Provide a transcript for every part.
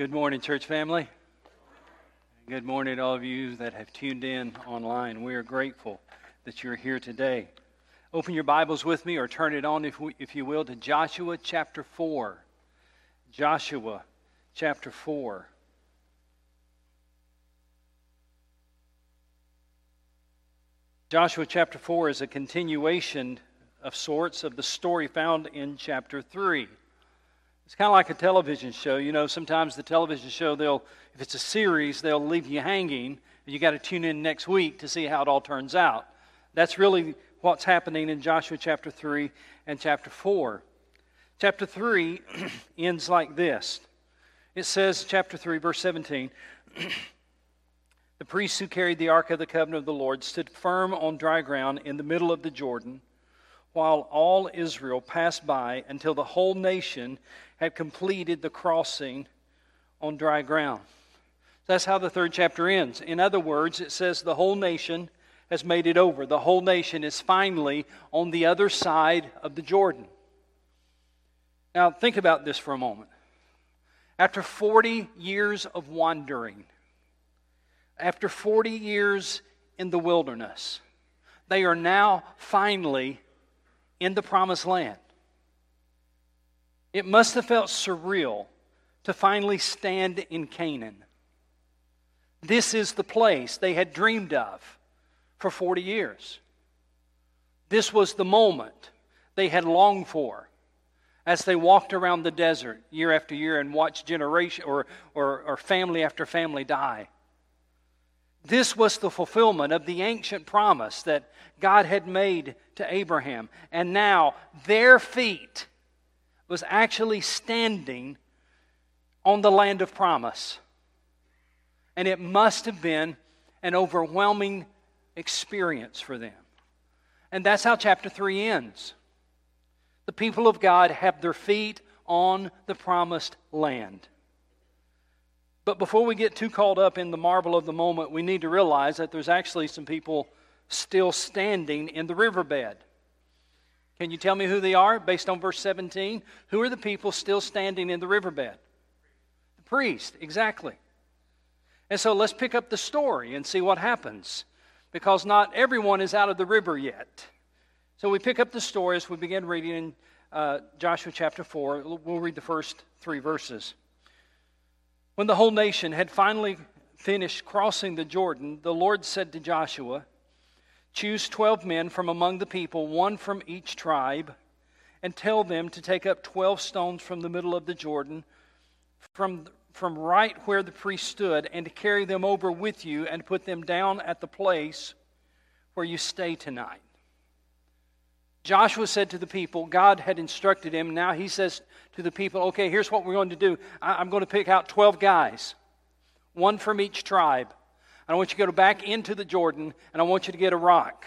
Good morning, church family. Good morning to all of you that have tuned in online. We are grateful that you're here today. Open your Bibles with me or turn it on, if, we, if you will, to Joshua chapter 4. Joshua chapter 4. Joshua chapter 4 is a continuation of sorts of the story found in chapter 3. It's kind of like a television show. You know, sometimes the television show, they'll, if it's a series, they'll leave you hanging. And you got to tune in next week to see how it all turns out. That's really what's happening in Joshua chapter 3 and chapter 4. Chapter 3 ends like this it says, chapter 3, verse 17. the priests who carried the ark of the covenant of the Lord stood firm on dry ground in the middle of the Jordan, while all Israel passed by until the whole nation had completed the crossing on dry ground. That's how the third chapter ends. In other words, it says the whole nation has made it over. The whole nation is finally on the other side of the Jordan. Now, think about this for a moment. After 40 years of wandering, after 40 years in the wilderness, they are now finally in the promised land. It must have felt surreal to finally stand in Canaan. This is the place they had dreamed of for 40 years. This was the moment they had longed for as they walked around the desert year after year and watched generation or, or, or family after family die. This was the fulfillment of the ancient promise that God had made to Abraham. And now their feet was actually standing on the land of promise. And it must have been an overwhelming experience for them. And that's how chapter 3 ends. The people of God have their feet on the promised land. But before we get too caught up in the marvel of the moment, we need to realize that there's actually some people still standing in the riverbed. Can you tell me who they are based on verse 17? Who are the people still standing in the riverbed? The priest, exactly. And so let's pick up the story and see what happens because not everyone is out of the river yet. So we pick up the story as we begin reading in uh, Joshua chapter 4. We'll read the first three verses. When the whole nation had finally finished crossing the Jordan, the Lord said to Joshua, Choose 12 men from among the people, one from each tribe, and tell them to take up 12 stones from the middle of the Jordan, from, from right where the priest stood, and to carry them over with you and put them down at the place where you stay tonight. Joshua said to the people, God had instructed him. Now he says to the people, okay, here's what we're going to do. I'm going to pick out 12 guys, one from each tribe. I want you to go back into the Jordan, and I want you to get a rock.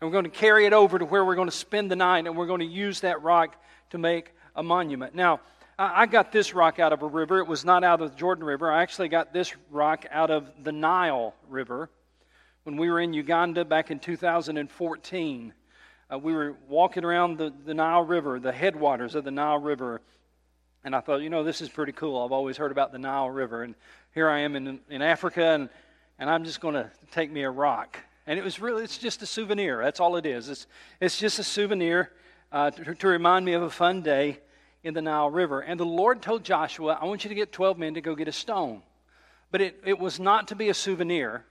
And we're going to carry it over to where we're going to spend the night, and we're going to use that rock to make a monument. Now, I got this rock out of a river. It was not out of the Jordan River. I actually got this rock out of the Nile River. When we were in Uganda back in 2014, uh, we were walking around the, the Nile River, the headwaters of the Nile River, and I thought, you know, this is pretty cool. I've always heard about the Nile River, and here I am in, in Africa, and and I'm just going to take me a rock. And it was really, it's just a souvenir. That's all it is. It's, it's just a souvenir uh, to, to remind me of a fun day in the Nile River. And the Lord told Joshua, I want you to get 12 men to go get a stone. But it, it was not to be a souvenir,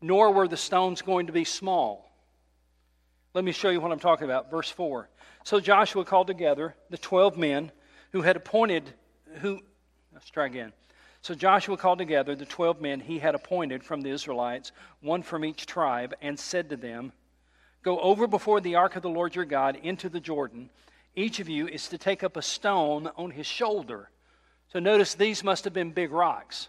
nor were the stones going to be small. Let me show you what I'm talking about. Verse 4. So Joshua called together the 12 men who had appointed, who, let's try again. So Joshua called together the twelve men he had appointed from the Israelites, one from each tribe, and said to them, Go over before the ark of the Lord your God into the Jordan. Each of you is to take up a stone on his shoulder. So notice these must have been big rocks.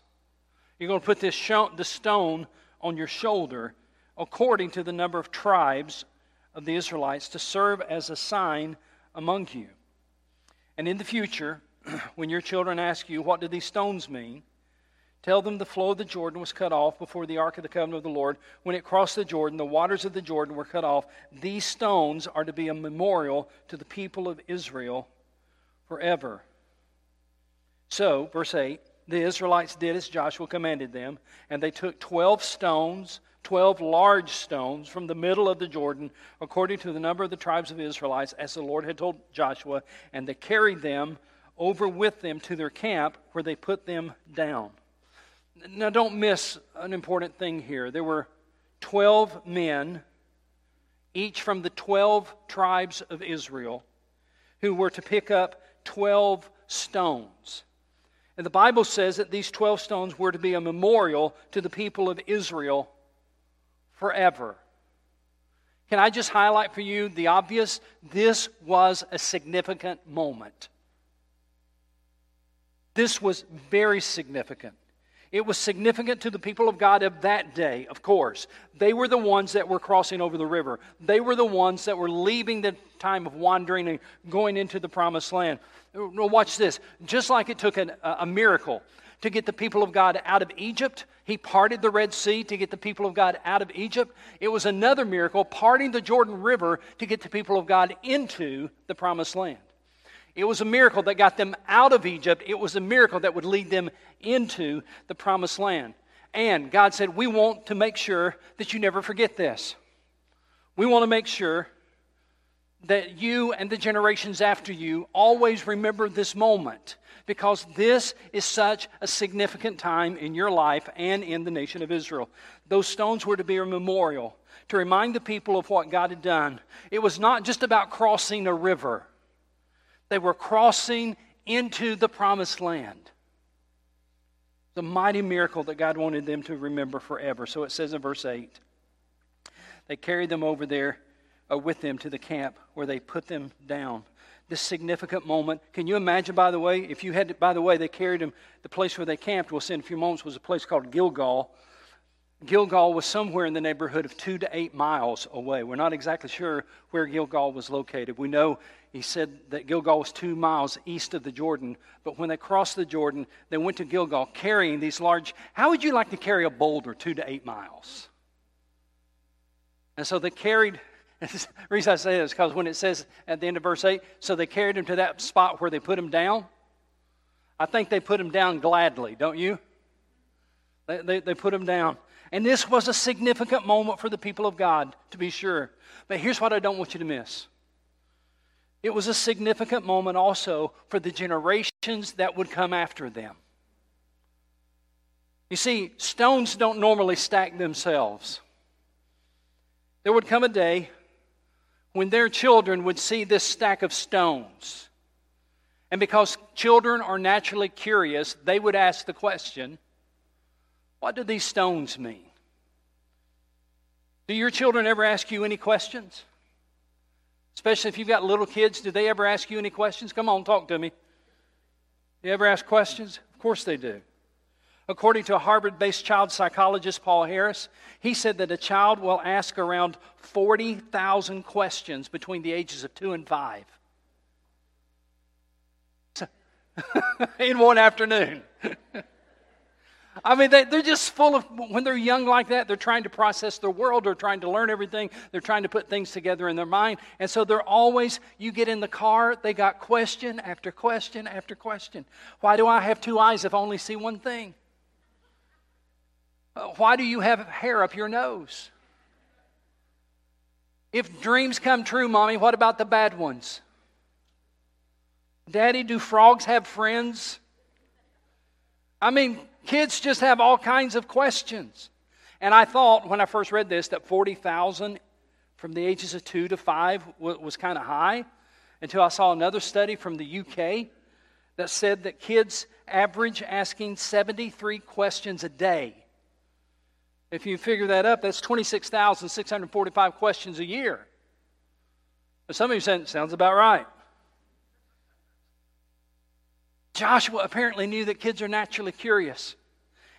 You're going to put this the stone on your shoulder according to the number of tribes of the Israelites to serve as a sign among you. And in the future, when your children ask you, What do these stones mean? Tell them the flow of the Jordan was cut off before the ark of the covenant of the Lord. When it crossed the Jordan, the waters of the Jordan were cut off. These stones are to be a memorial to the people of Israel forever. So, verse 8 the Israelites did as Joshua commanded them, and they took 12 stones, 12 large stones from the middle of the Jordan, according to the number of the tribes of Israelites, as the Lord had told Joshua, and they carried them over with them to their camp, where they put them down. Now, don't miss an important thing here. There were 12 men, each from the 12 tribes of Israel, who were to pick up 12 stones. And the Bible says that these 12 stones were to be a memorial to the people of Israel forever. Can I just highlight for you the obvious? This was a significant moment. This was very significant. It was significant to the people of God of that day, of course. They were the ones that were crossing over the river. They were the ones that were leaving the time of wandering and going into the promised land. Watch this. Just like it took an, a miracle to get the people of God out of Egypt, he parted the Red Sea to get the people of God out of Egypt. It was another miracle, parting the Jordan River to get the people of God into the promised land. It was a miracle that got them out of Egypt. It was a miracle that would lead them into the promised land. And God said, We want to make sure that you never forget this. We want to make sure that you and the generations after you always remember this moment because this is such a significant time in your life and in the nation of Israel. Those stones were to be a memorial to remind the people of what God had done. It was not just about crossing a river. They were crossing into the promised land. The mighty miracle that God wanted them to remember forever. So it says in verse 8 they carried them over there uh, with them to the camp where they put them down. This significant moment. Can you imagine, by the way, if you had, to, by the way, they carried them, the place where they camped, we'll see in a few moments, was a place called Gilgal. Gilgal was somewhere in the neighborhood of two to eight miles away. We're not exactly sure where Gilgal was located. We know he said that Gilgal was two miles east of the Jordan, but when they crossed the Jordan, they went to Gilgal carrying these large. How would you like to carry a boulder two to eight miles? And so they carried. the reason I say this is because when it says at the end of verse 8, so they carried him to that spot where they put him down, I think they put him down gladly, don't you? They, they, they put him down. And this was a significant moment for the people of God, to be sure. But here's what I don't want you to miss it was a significant moment also for the generations that would come after them. You see, stones don't normally stack themselves. There would come a day when their children would see this stack of stones. And because children are naturally curious, they would ask the question what do these stones mean? Do your children ever ask you any questions? Especially if you've got little kids, do they ever ask you any questions? Come on, talk to me. You ever ask questions? Of course they do. According to a Harvard based child psychologist, Paul Harris, he said that a child will ask around 40,000 questions between the ages of two and five. in one afternoon. I mean, they, they're just full of, when they're young like that, they're trying to process their world, they're trying to learn everything, they're trying to put things together in their mind. And so they're always, you get in the car, they got question after question after question. Why do I have two eyes if I only see one thing? Uh, why do you have hair up your nose? If dreams come true, mommy, what about the bad ones? Daddy, do frogs have friends? I mean, Kids just have all kinds of questions. And I thought when I first read this that 40,000 from the ages of 2 to 5 was, kind of high until I saw another study from the UK that said that kids average asking 73 questions a day. If you figure that up, that's 26,645 questions a year. Some of you said, it sounds about right. Joshua apparently knew that kids are naturally curious.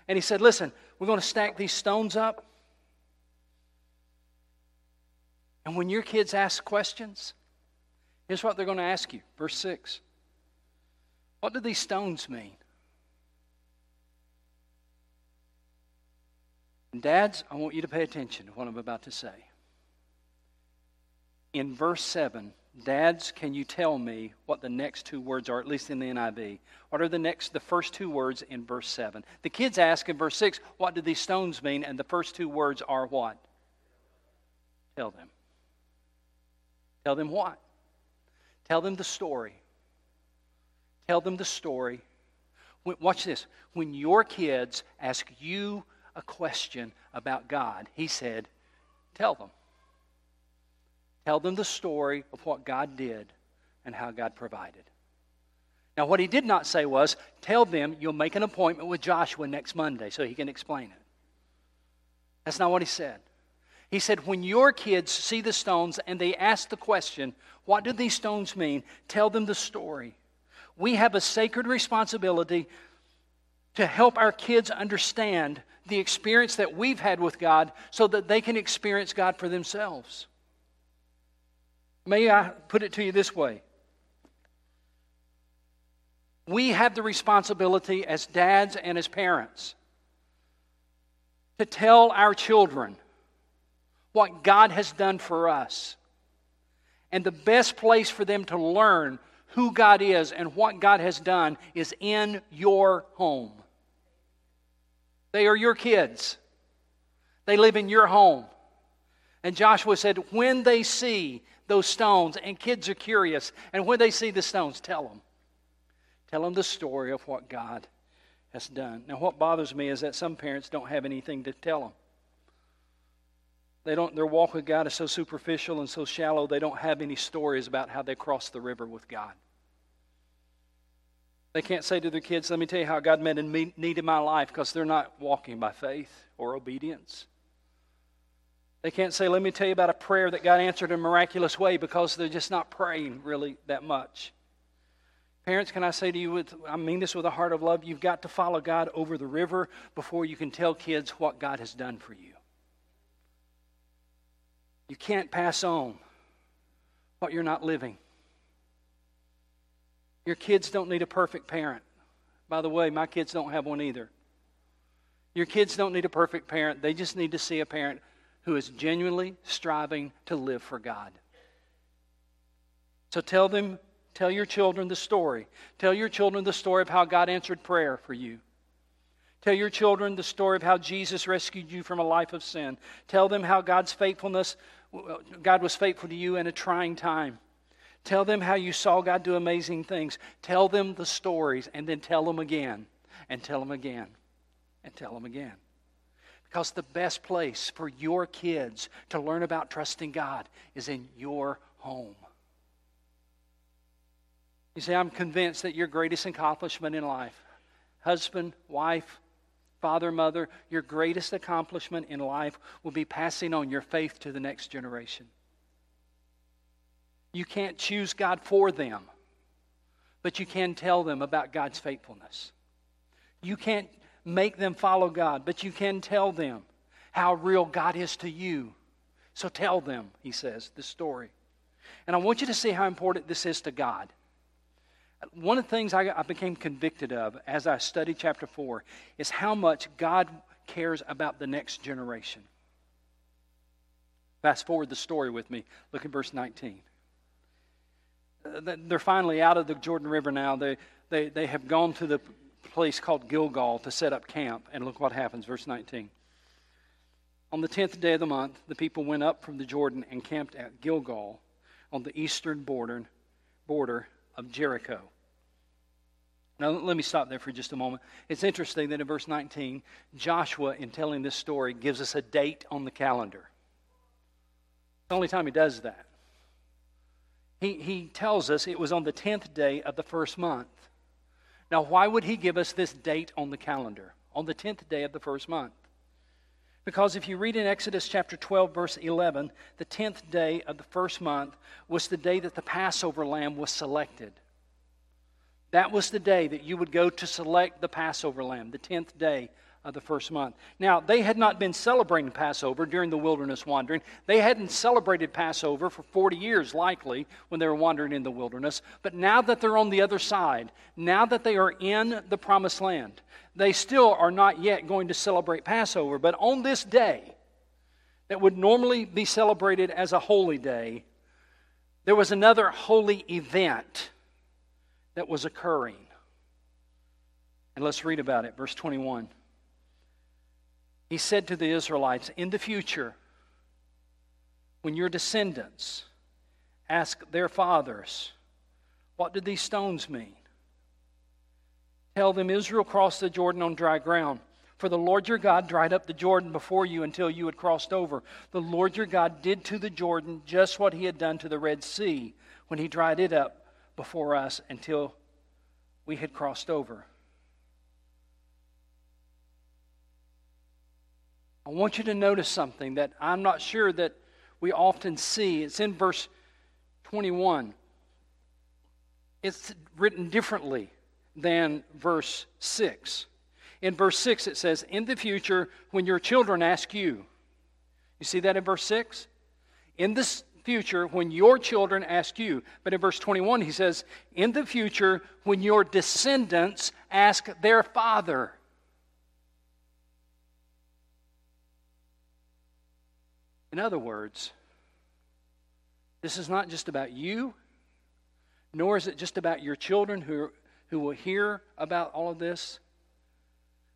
And he said, Listen, we're going to stack these stones up. And when your kids ask questions, here's what they're going to ask you. Verse 6 What do these stones mean? And dads, I want you to pay attention to what I'm about to say. In verse 7, Dads, can you tell me what the next two words are, at least in the NIV? What are the next, the first two words in verse 7? The kids ask in verse 6, what do these stones mean? And the first two words are what? Tell them. Tell them what? Tell them the story. Tell them the story. Watch this. When your kids ask you a question about God, he said, tell them. Tell them the story of what God did and how God provided. Now, what he did not say was, tell them you'll make an appointment with Joshua next Monday so he can explain it. That's not what he said. He said, when your kids see the stones and they ask the question, what do these stones mean? Tell them the story. We have a sacred responsibility to help our kids understand the experience that we've had with God so that they can experience God for themselves. May I put it to you this way? We have the responsibility as dads and as parents to tell our children what God has done for us. And the best place for them to learn who God is and what God has done is in your home. They are your kids, they live in your home. And Joshua said, when they see those stones, and kids are curious, and when they see the stones, tell them. Tell them the story of what God has done. Now, what bothers me is that some parents don't have anything to tell them. They don't, their walk with God is so superficial and so shallow, they don't have any stories about how they crossed the river with God. They can't say to their kids, Let me tell you how God met a need in my life, because they're not walking by faith or obedience. They can't say, Let me tell you about a prayer that God answered in a miraculous way because they're just not praying really that much. Parents, can I say to you, with, I mean this with a heart of love, you've got to follow God over the river before you can tell kids what God has done for you. You can't pass on what you're not living. Your kids don't need a perfect parent. By the way, my kids don't have one either. Your kids don't need a perfect parent, they just need to see a parent who is genuinely striving to live for God. So tell them, tell your children the story. Tell your children the story of how God answered prayer for you. Tell your children the story of how Jesus rescued you from a life of sin. Tell them how God's faithfulness, God was faithful to you in a trying time. Tell them how you saw God do amazing things. Tell them the stories and then tell them again and tell them again and tell them again. Because the best place for your kids to learn about trusting God is in your home. You say, I'm convinced that your greatest accomplishment in life, husband, wife, father, mother, your greatest accomplishment in life will be passing on your faith to the next generation. You can't choose God for them, but you can tell them about God's faithfulness. You can't make them follow God, but you can tell them how real God is to you. So tell them, he says, the story. And I want you to see how important this is to God. One of the things I, I became convicted of as I studied chapter 4 is how much God cares about the next generation. Fast forward the story with me. Look at verse 19. Uh, they're finally out of the Jordan River now. They, they, they have gone to the place called Gilgal to set up camp. And look what happens, verse 19. On the tenth day of the month, the people went up from the Jordan and camped at Gilgal on the eastern border, border of Jericho. Now, let me stop there for just a moment. It's interesting that in verse 19, Joshua, in telling this story, gives us a date on the calendar. the only time he does that. He, he tells us it was on the 10th day of the first month. Now, why would he give us this date on the calendar, on the 10th day of the first month? Because if you read in Exodus chapter 12, verse 11, the 10th day of the first month was the day that the Passover lamb was selected. That was the day that you would go to select the Passover lamb, the 10th day of the first month. Now, they had not been celebrating Passover during the wilderness wandering. They hadn't celebrated Passover for 40 years, likely, when they were wandering in the wilderness. But now that they're on the other side, now that they are in the promised land, they still are not yet going to celebrate Passover. But on this day, that would normally be celebrated as a holy day, there was another holy event that was occurring. And let's read about it. Verse 21. He said to the Israelites, In the future, when your descendants ask their fathers, What do these stones mean? Tell them Israel crossed the Jordan on dry ground. For the Lord your God dried up the Jordan before you until you had crossed over. The Lord your God did to the Jordan just what he had done to the Red Sea when he dried it up before us until we had crossed over. I want you to notice something that I'm not sure that we often see. It's in verse 21. It's written differently than verse 6. In verse 6, it says, In the future, when your children ask you, you see that in verse 6? In this future, when your children ask you. But in verse 21, he says, In the future, when your descendants ask their father. In other words, this is not just about you, nor is it just about your children who, who will hear about all of this.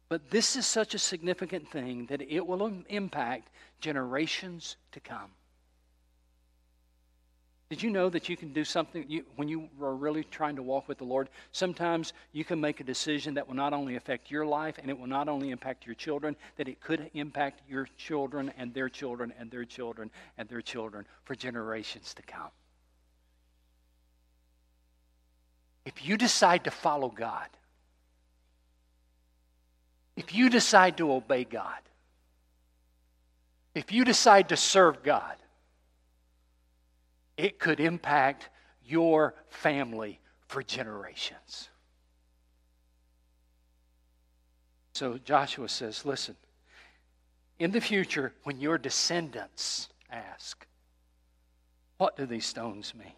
But this is such a significant thing that it will impact generations to come. Did you know that you can do something you, when you are really trying to walk with the Lord? Sometimes you can make a decision that will not only affect your life and it will not only impact your children, that it could impact your children and their children and their children and their children for generations to come. If you decide to follow God, if you decide to obey God, if you decide to serve God, it could impact your family for generations. So Joshua says, listen, in the future, when your descendants ask, what do these stones mean?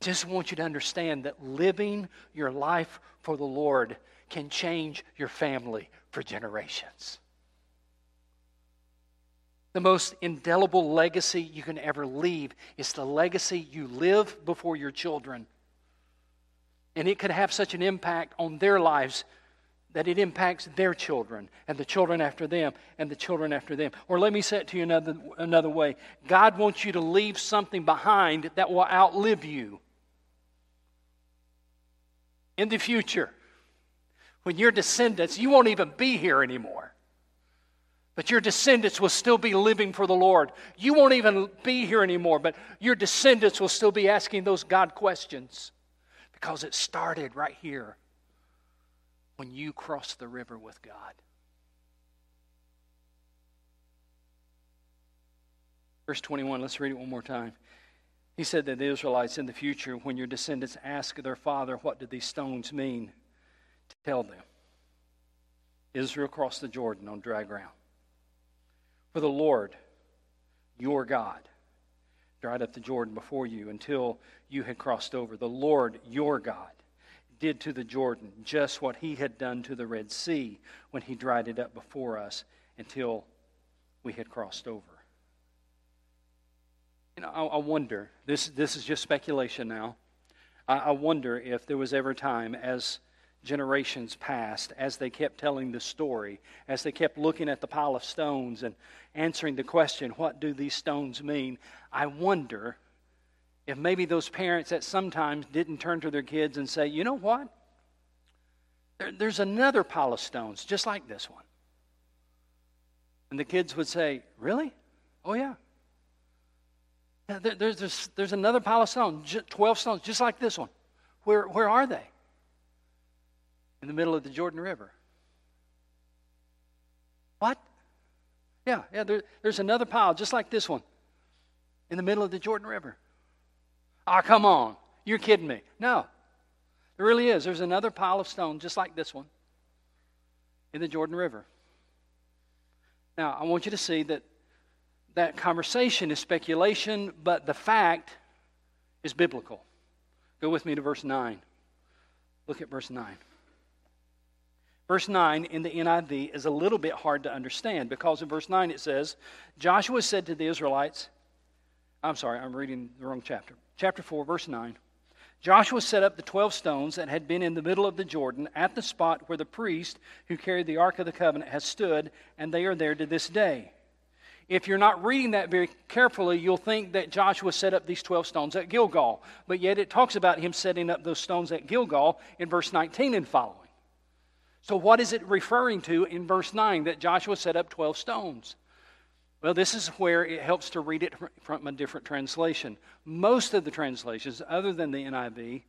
Just want you to understand that living your life for the Lord can change your family for generations the most indelible legacy you can ever leave is the legacy you live before your children. And it could have such an impact on their lives that it impacts their children and the children after them and the children after them. Or let me say it to you another, another way God wants you to leave something behind that will outlive you. In the future, when your descendants, you won't even be here anymore. But your descendants will still be living for the Lord. You won't even be here anymore, but your descendants will still be asking those God questions because it started right here when you crossed the river with God. Verse 21, let's read it one more time. He said that the Israelites in the future, when your descendants ask their father, What do these stones mean? to Tell them. Israel crossed the Jordan on dry ground. For the Lord, your God, dried up the Jordan before you until you had crossed over. The Lord, your God, did to the Jordan just what he had done to the Red Sea when he dried it up before us until we had crossed over. You know, I, I wonder, this, this is just speculation now. I, I wonder if there was ever time as generations passed, as they kept telling the story, as they kept looking at the pile of stones and answering the question, What do these stones mean? I wonder if maybe those parents that sometimes didn't turn to their kids and say, You know what? There, there's another pile of stones just like this one. And the kids would say, Really? Oh, yeah. There, there's, there's, there's another pile of stones, 12 stones, just like this one. Where, where are they? In the middle of the Jordan River. What? Yeah, yeah, there, there's another pile just like this one in the middle of the Jordan River. Ah, oh, come on. You're kidding me. No, there really is. There's another pile of stone just like this one in the Jordan River. Now, I want you to see that that conversation is speculation, but the fact is biblical. Go with me to verse 9. Look at verse 9. Verse 9 in the NIV is a little bit hard to understand because in verse 9 it says, Joshua said to the Israelites, I'm sorry, I'm reading the wrong chapter. Chapter 4, verse 9. Joshua set up the 12 stones that had been in the middle of the Jordan at the spot where the priest who carried the Ark of the Covenant has stood, and they are there to this day. If you're not reading that very carefully, you'll think that Joshua set up these 12 stones at Gilgal. But yet it talks about him setting up those stones at Gilgal in verse 19 and following. So, what is it referring to in verse 9 that Joshua set up 12 stones? Well, this is where it helps to read it from a different translation. Most of the translations, other than the NIV,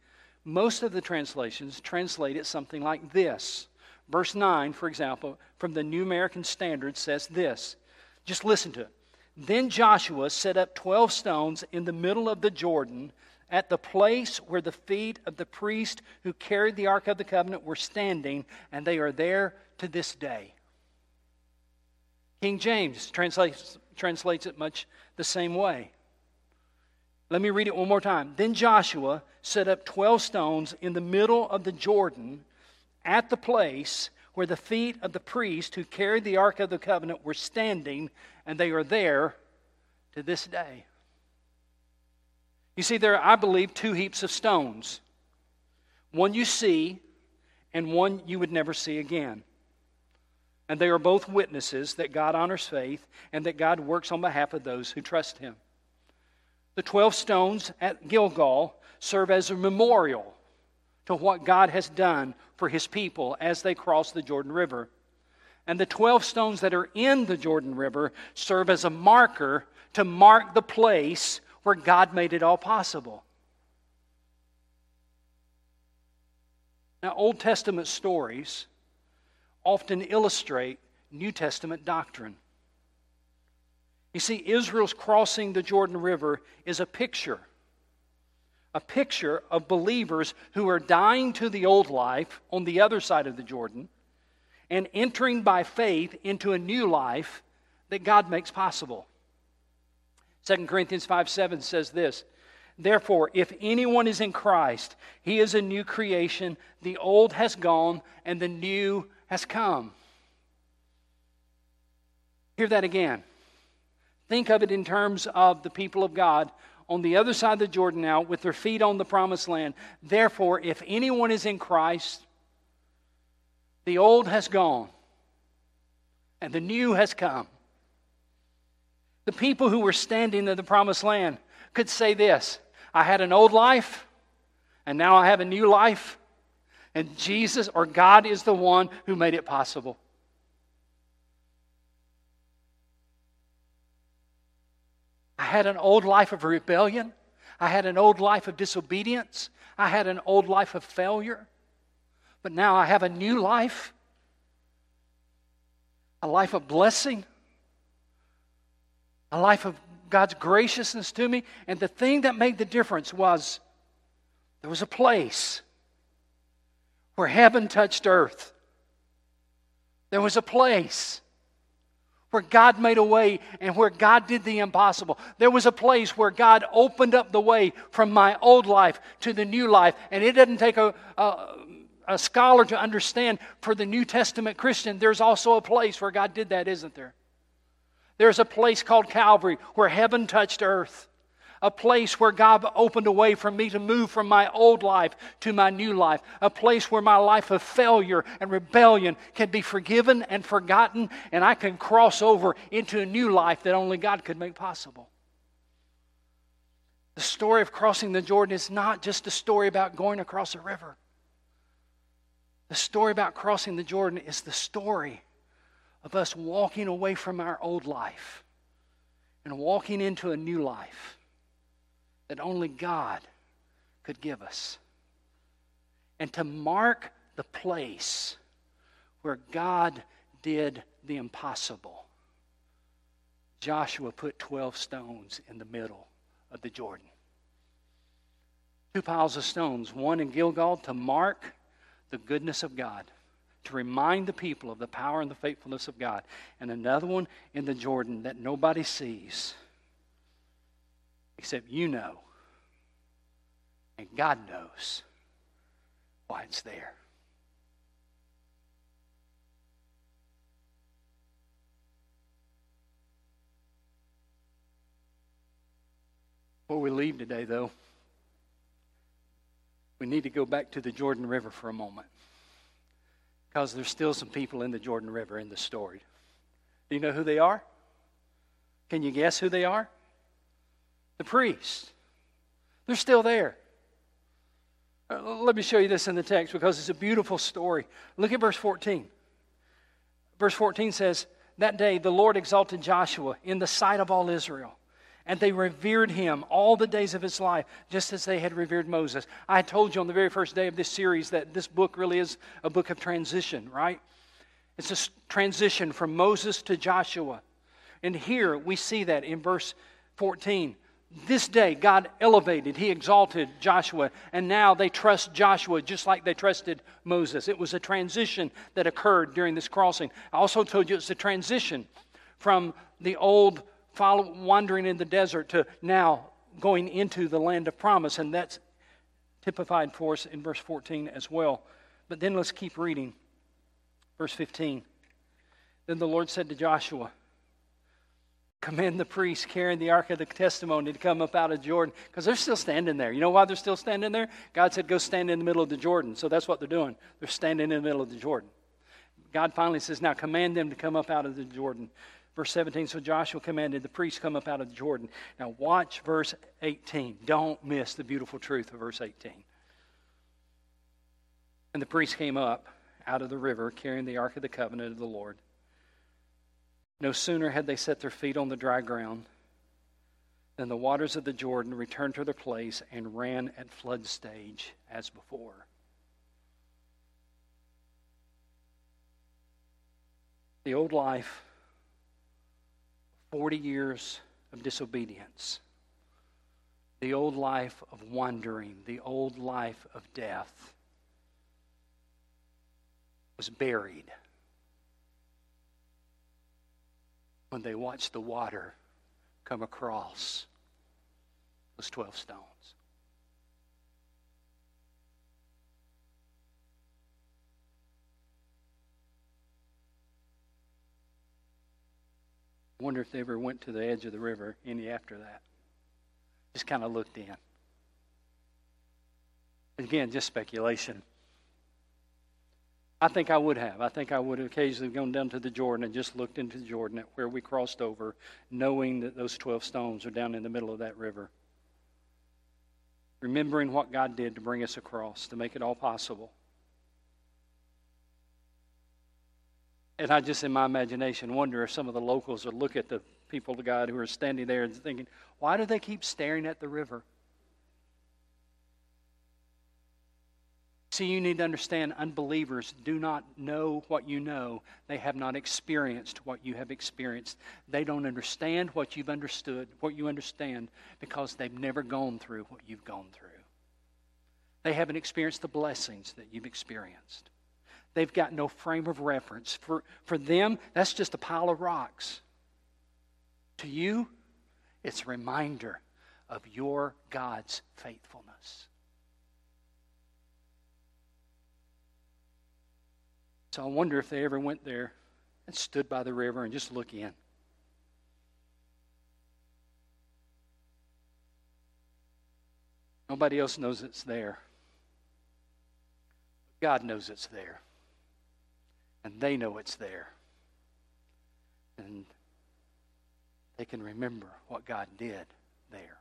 most of the translations translate it something like this. Verse 9, for example, from the New American Standard says this just listen to it. Then Joshua set up 12 stones in the middle of the Jordan at the place where the feet of the priest who carried the Ark of the Covenant were standing, and they are there to this day. King James translates, translates it much the same way. Let me read it one more time. Then Joshua set up 12 stones in the middle of the Jordan at the place where the feet of the priest who carried the Ark of the Covenant were standing, and they are there to this day. You see, there are, I believe, two heaps of stones one you see, and one you would never see again. And they are both witnesses that God honors faith and that God works on behalf of those who trust Him. The 12 stones at Gilgal serve as a memorial to what God has done for his people as they cross the Jordan River. And the 12 stones that are in the Jordan River serve as a marker to mark the place where God made it all possible. Now, Old Testament stories often illustrate New Testament doctrine. You see, Israel's crossing the Jordan River is a picture a picture of believers who are dying to the old life on the other side of the Jordan and entering by faith into a new life that God makes possible. 2 Corinthians 5 7 says this Therefore, if anyone is in Christ, he is a new creation. The old has gone and the new has come. Hear that again. Think of it in terms of the people of God on the other side of the Jordan now with their feet on the promised land. Therefore, if anyone is in Christ, the old has gone and the new has come. The people who were standing in the promised land could say this I had an old life, and now I have a new life, and Jesus or God is the one who made it possible. I had an old life of rebellion. I had an old life of disobedience. I had an old life of failure. But now I have a new life a life of blessing, a life of God's graciousness to me. And the thing that made the difference was there was a place where heaven touched earth. There was a place where God made a way and where God did the impossible. There was a place where God opened up the way from my old life to the new life. And it doesn't take a, a, a, scholar to understand for the New Testament Christian, there's also a place where God did that, isn't there? There's a place called Calvary where heaven touched earth a place where God opened a way for me to move from my old life to my new life, a place where my life of failure and rebellion can be forgiven and forgotten, and I can cross over into a new life that only God could make possible. The story of crossing the Jordan is not just a story about going across a river. The story about crossing the Jordan is the story of us walking away from our old life and walking into a new life that only God could give us. And to mark the place where God did the impossible, Joshua put 12 stones in the middle of the Jordan. Two piles of stones, one in Gilgal to mark the goodness of God, to remind the people of the power and the faithfulness of God, and another one in the Jordan that nobody sees except you know. And God knows why it's there. Before we leave today, though, we need to go back to the Jordan River for a moment. Because there's still some people in the Jordan River in the story. Do you know who they are? Can you guess who they are? The priests. They're still there. Uh, let me show you this in the text because it's a beautiful story. Look at verse 14. Verse 14 says, That day the Lord exalted Joshua in the sight of all Israel and they revered him all the days of his life, just as they had revered Moses. I told you on the very first day of this series that this book really is a book of transition, right? It's a transition from Moses to Joshua. And here we see that in verse 14. This day, God elevated, He exalted Joshua, and now they trust Joshua just like they trusted Moses. It was a transition that occurred during this crossing. I also told you it's a transition from the old follow, wandering in the desert to now going into the land of promise. And that's typified for us in verse 14 as well. But then let's keep reading. Verse 15. Then the Lord said to Joshua, Command the priests carrying the ark of the testimony to come up out of Jordan. Because they're still standing there. You know why they're still standing there? God said, Go stand in the middle of the Jordan. So that's what they're doing. They're standing in the middle of the Jordan. God finally says, Now command them to come up out of the Jordan. Verse 17, so Joshua commanded the priests come up out of the Jordan. Now watch verse 18. Don't miss the beautiful truth of verse 18. And the priests came up out of the river carrying the ark of the covenant of the Lord. No sooner had they set their feet on the dry ground than the waters of the Jordan returned to their place and ran at flood stage as before. The old life 40 years of disobedience, the old life of wandering, the old life of death was buried when they watched the water come across those 12 stones. Wonder if they ever went to the edge of the river any after that. Just kind of looked in. Again, just speculation. I think I would have. I think I would have occasionally gone down to the Jordan and just looked into the Jordan at where we crossed over, knowing that those 12 stones are down in the middle of that river. Remembering what God did to bring us across, to make it all possible. And I just, in my imagination, wonder if some of the locals would look at the people of God who are standing there and thinking, why do they keep staring at the river? See, you need to understand unbelievers do not know what you know. They have not experienced what you have experienced. They don't understand what you've understood, what you understand, because they've never gone through what you've gone through. They haven't experienced the blessings that you've experienced. They've got no frame of reference. For, for them, that's just a pile of rocks. To you, it's a reminder of your God's faithfulness. So I wonder if they ever went there and stood by the river and just look in. Nobody else knows it's there. God knows it's there and they know it's there. And they can remember what God did there.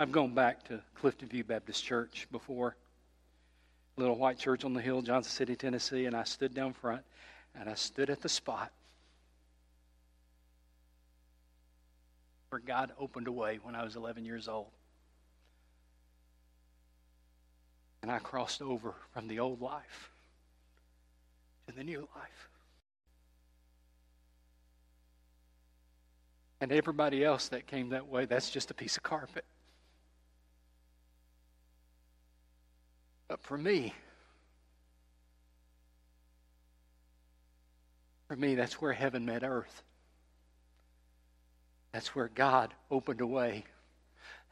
I've gone back to Clifton View Baptist Church before, little white church on the hill, Johnson City, Tennessee, and I stood down front and I stood at the spot where God opened a way when I was 11 years old. And I crossed over from the old life to the new life. And everybody else that came that way, that's just a piece of carpet. But for me, for me, that's where heaven met earth. That's where God opened a way.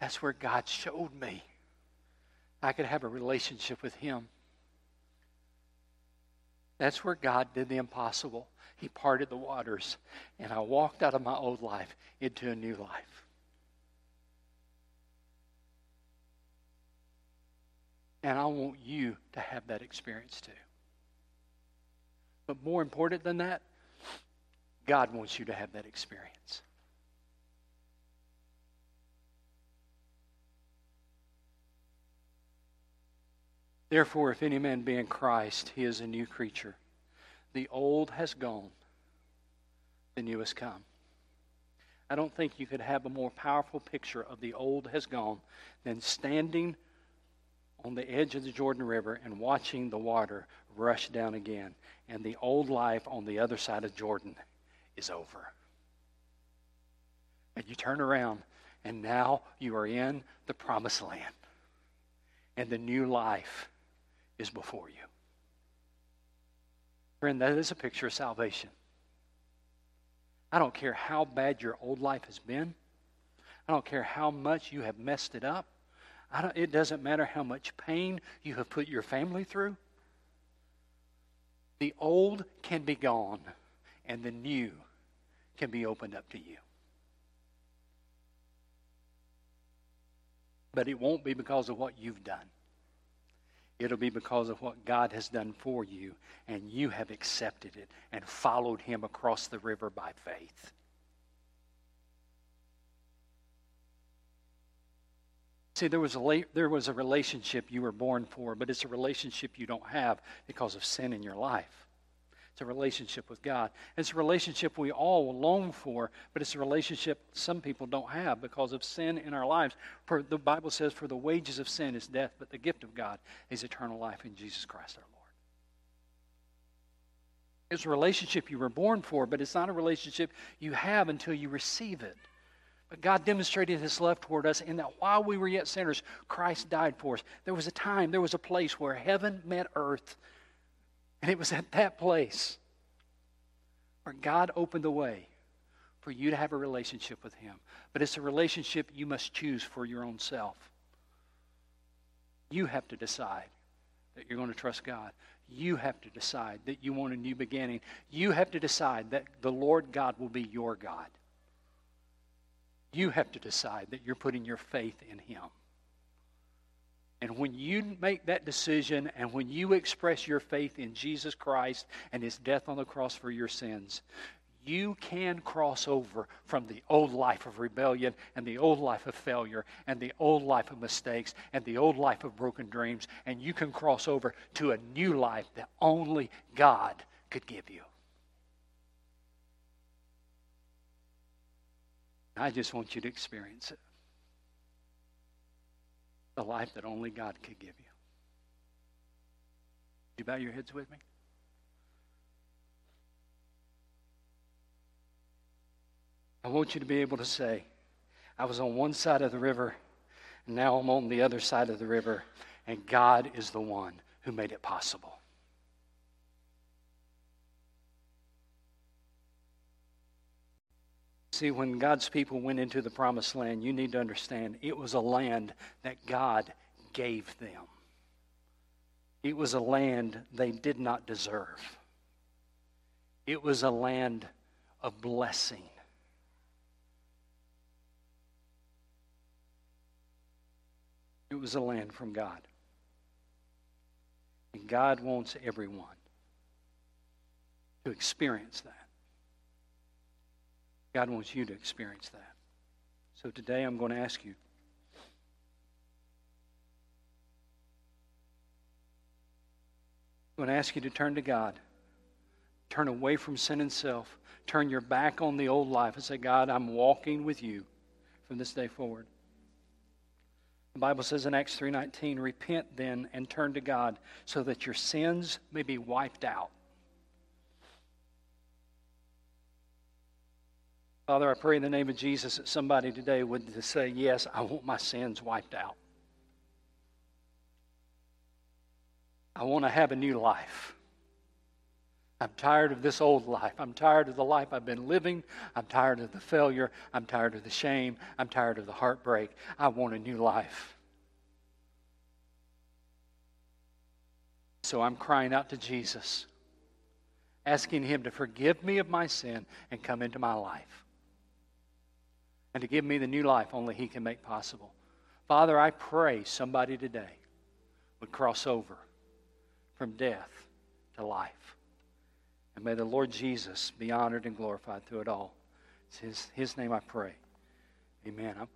That's where God showed me I could have a relationship with Him. That's where God did the impossible. He parted the waters, and I walked out of my old life into a new life. And I want you to have that experience too. But more important than that, God wants you to have that experience. Therefore, if any man be in Christ, he is a new creature. The old has gone, the new has come. I don't think you could have a more powerful picture of the old has gone than standing on the edge of the Jordan River and watching the water rush down again. And the old life on the other side of Jordan is over. And you turn around, and now you are in the promised land. And the new life is before you. Friend, that is a picture of salvation. I don't care how bad your old life has been. I don't care how much you have messed it up. it doesn't matter how much pain you have put your family through. The old can be gone, and the new can be opened up to you. But it won't be because of what you've done. It'll be because of what God has done for you, and you have accepted it and followed Him across the river by faith. See, there was, a there was a relationship you were born for, but it's a relationship you don't have because of sin in your life. It's a relationship with God. It's a relationship we all long for, but it's a relationship some people don't have because of sin in our lives. For the Bible says, "For the wages of sin is death, but the gift of God is eternal life in Jesus Christ our Lord." It's a relationship you were born for, but it's not a relationship you have until you receive it. But God demonstrated his love toward us in that while we were yet sinners, Christ died for us. There was a time, there was a place where heaven met earth and it was at that place where God opened the way for you to have a relationship with Him. But it's a relationship you must choose for your own self. You have to decide that you're going to trust God. You have to decide that you want a new beginning. You have to decide that the Lord God will be your God. You have to decide that you're putting your faith in Him. And when you make that decision and when you express your faith in Jesus Christ and his death on the cross for your sins, you can cross over from the old life of rebellion and the old life of failure and the old life of mistakes and the old life of broken dreams, and you can cross over to a new life that only God could give you. I just want you to experience it the life that only God could give you. You bow your heads with me? I want you to be able to say, I was on one side of the river, and now I'm on the other side of the river, and God is the one who made it possible. See, when God's people went into the promised land, you need to understand it was a land that God gave them. It was a land they did not deserve. It was a land of blessing. It was a land from God. And God wants everyone to experience that. God wants you to experience that. So today I'm going to ask you. I'm going to ask you to turn to God. Turn away from sin and self. Turn your back on the old life and say, God, I'm walking with you from this day forward. The Bible says in Acts 3:19, repent then and turn to God so that your sins may be wiped out Father, I pray in the name of Jesus that somebody today would say, Yes, I want my sins wiped out. I want to have a new life. I'm tired of this old life. I'm tired of the life I've been living. I'm tired of the failure. I'm tired of the shame. I'm tired of the heartbreak. I want a new life. So I'm crying out to Jesus asking Him to forgive me of my sin and come into my life. And to give me the new life only He can make possible. Father, I pray somebody today would cross over from death to life. And may the Lord Jesus be honored and glorified through it all. It's His, his name I pray. Amen. I'm,